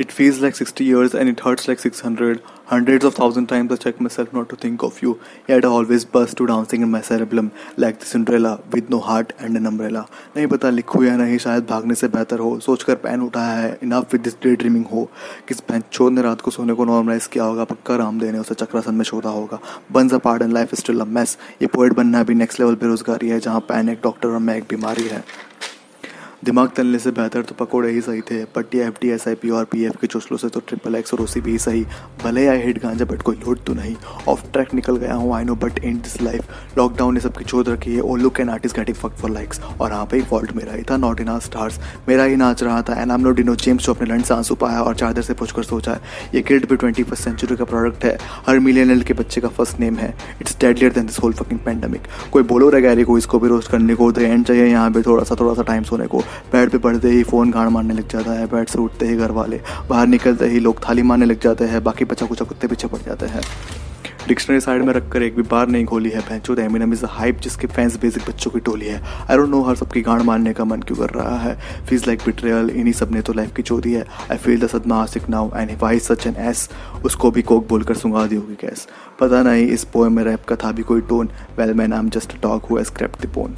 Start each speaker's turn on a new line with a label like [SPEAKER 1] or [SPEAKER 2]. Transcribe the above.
[SPEAKER 1] It feels like 60 years and it hurts like 600. Hundreds of thousand times I check myself not to think of you, yet I always burst to dancing in my cerebellum like the Cinderella with no heart and an umbrella. नहीं पता लिखूँ या नहीं शायद भागने से बेहतर हो सोचकर पेन उठाया है enough with this day dreaming हो किस पेन छोड़ ने रात को सोने को नॉर्मलाइज किया होगा पक्का राम देने उसे चक्रासन में छोड़ा होगा बन a part and life still a mess ये पोइट बनना भी नेक्स्ट लेवल बेरोजगारी है जहाँ पेन एक डॉक्टर और मैं एक बीमारी है दिमाग तलने से बेहतर तो पकोड़े ही सही थे पट्टी F T S I P और पी एफ़ के चोसलों से तो ट्रिपल एक्स और ओसी भी सही। भले आई हिट गांजा बट कोई लोड तो नहीं। ऑफ़ ट्रैक निकल गया हूँ I know but in this life lockdown ने सबकी चोट रखी है। ओ look an artist getting fuck for likes और यहाँ पे ही फॉल्ट मेरा ही था नॉट इन आर स्टार्स मेरा ही नाच रहा था एंड आम नो डिनो जेम्स जो अपने लंड से आँसू पाया और चादर से पूछकर सोचा है। ये किड भी ट्वेंटी फ़र्स्ट सेंचुरी का प्रोडक्ट है। हर मिलियनल के बच्चे का फ़र्स्ट नेम है। It's deadlier than this whole fucking pandemic कोई बोलो रे गैरी को, इसको भी रोस्ट करने को एंड चाहिए यहाँ पे थोड़ा सा थोड़ा सा टाइम सोने को। बेड पे पढ़ते ही फ़ोन गाड़ मारने लग जाता है बेड से उठते ही घर वाले, बाहर निकलते ही लोग थाली मारने लग जाते हैं, बाकी बच्चा कुचा कुत्ते पीछे पड़ जाते हैं। डिक्शनरी साइड में रखकर एक भी बार नहीं खोली है भैंचो एमिनम इज़ हाइप जिसके फैंस बेसिक बच्चों की टोली है। आई डोंट नो हर सबकी गांड मारने का मन क्यों कर रहा है। फीज लाइक बिट्रेयल इन्हीं सबने तो लाइफ की चोरी है। आई फील द सदमा आसिक now and why such N S उसको भी कोक बोलकर सुंगा दी होगी कैस पता नहीं, इस पोएम में रैप का था भी कोई tone well man I am just talk who as crapped the pawn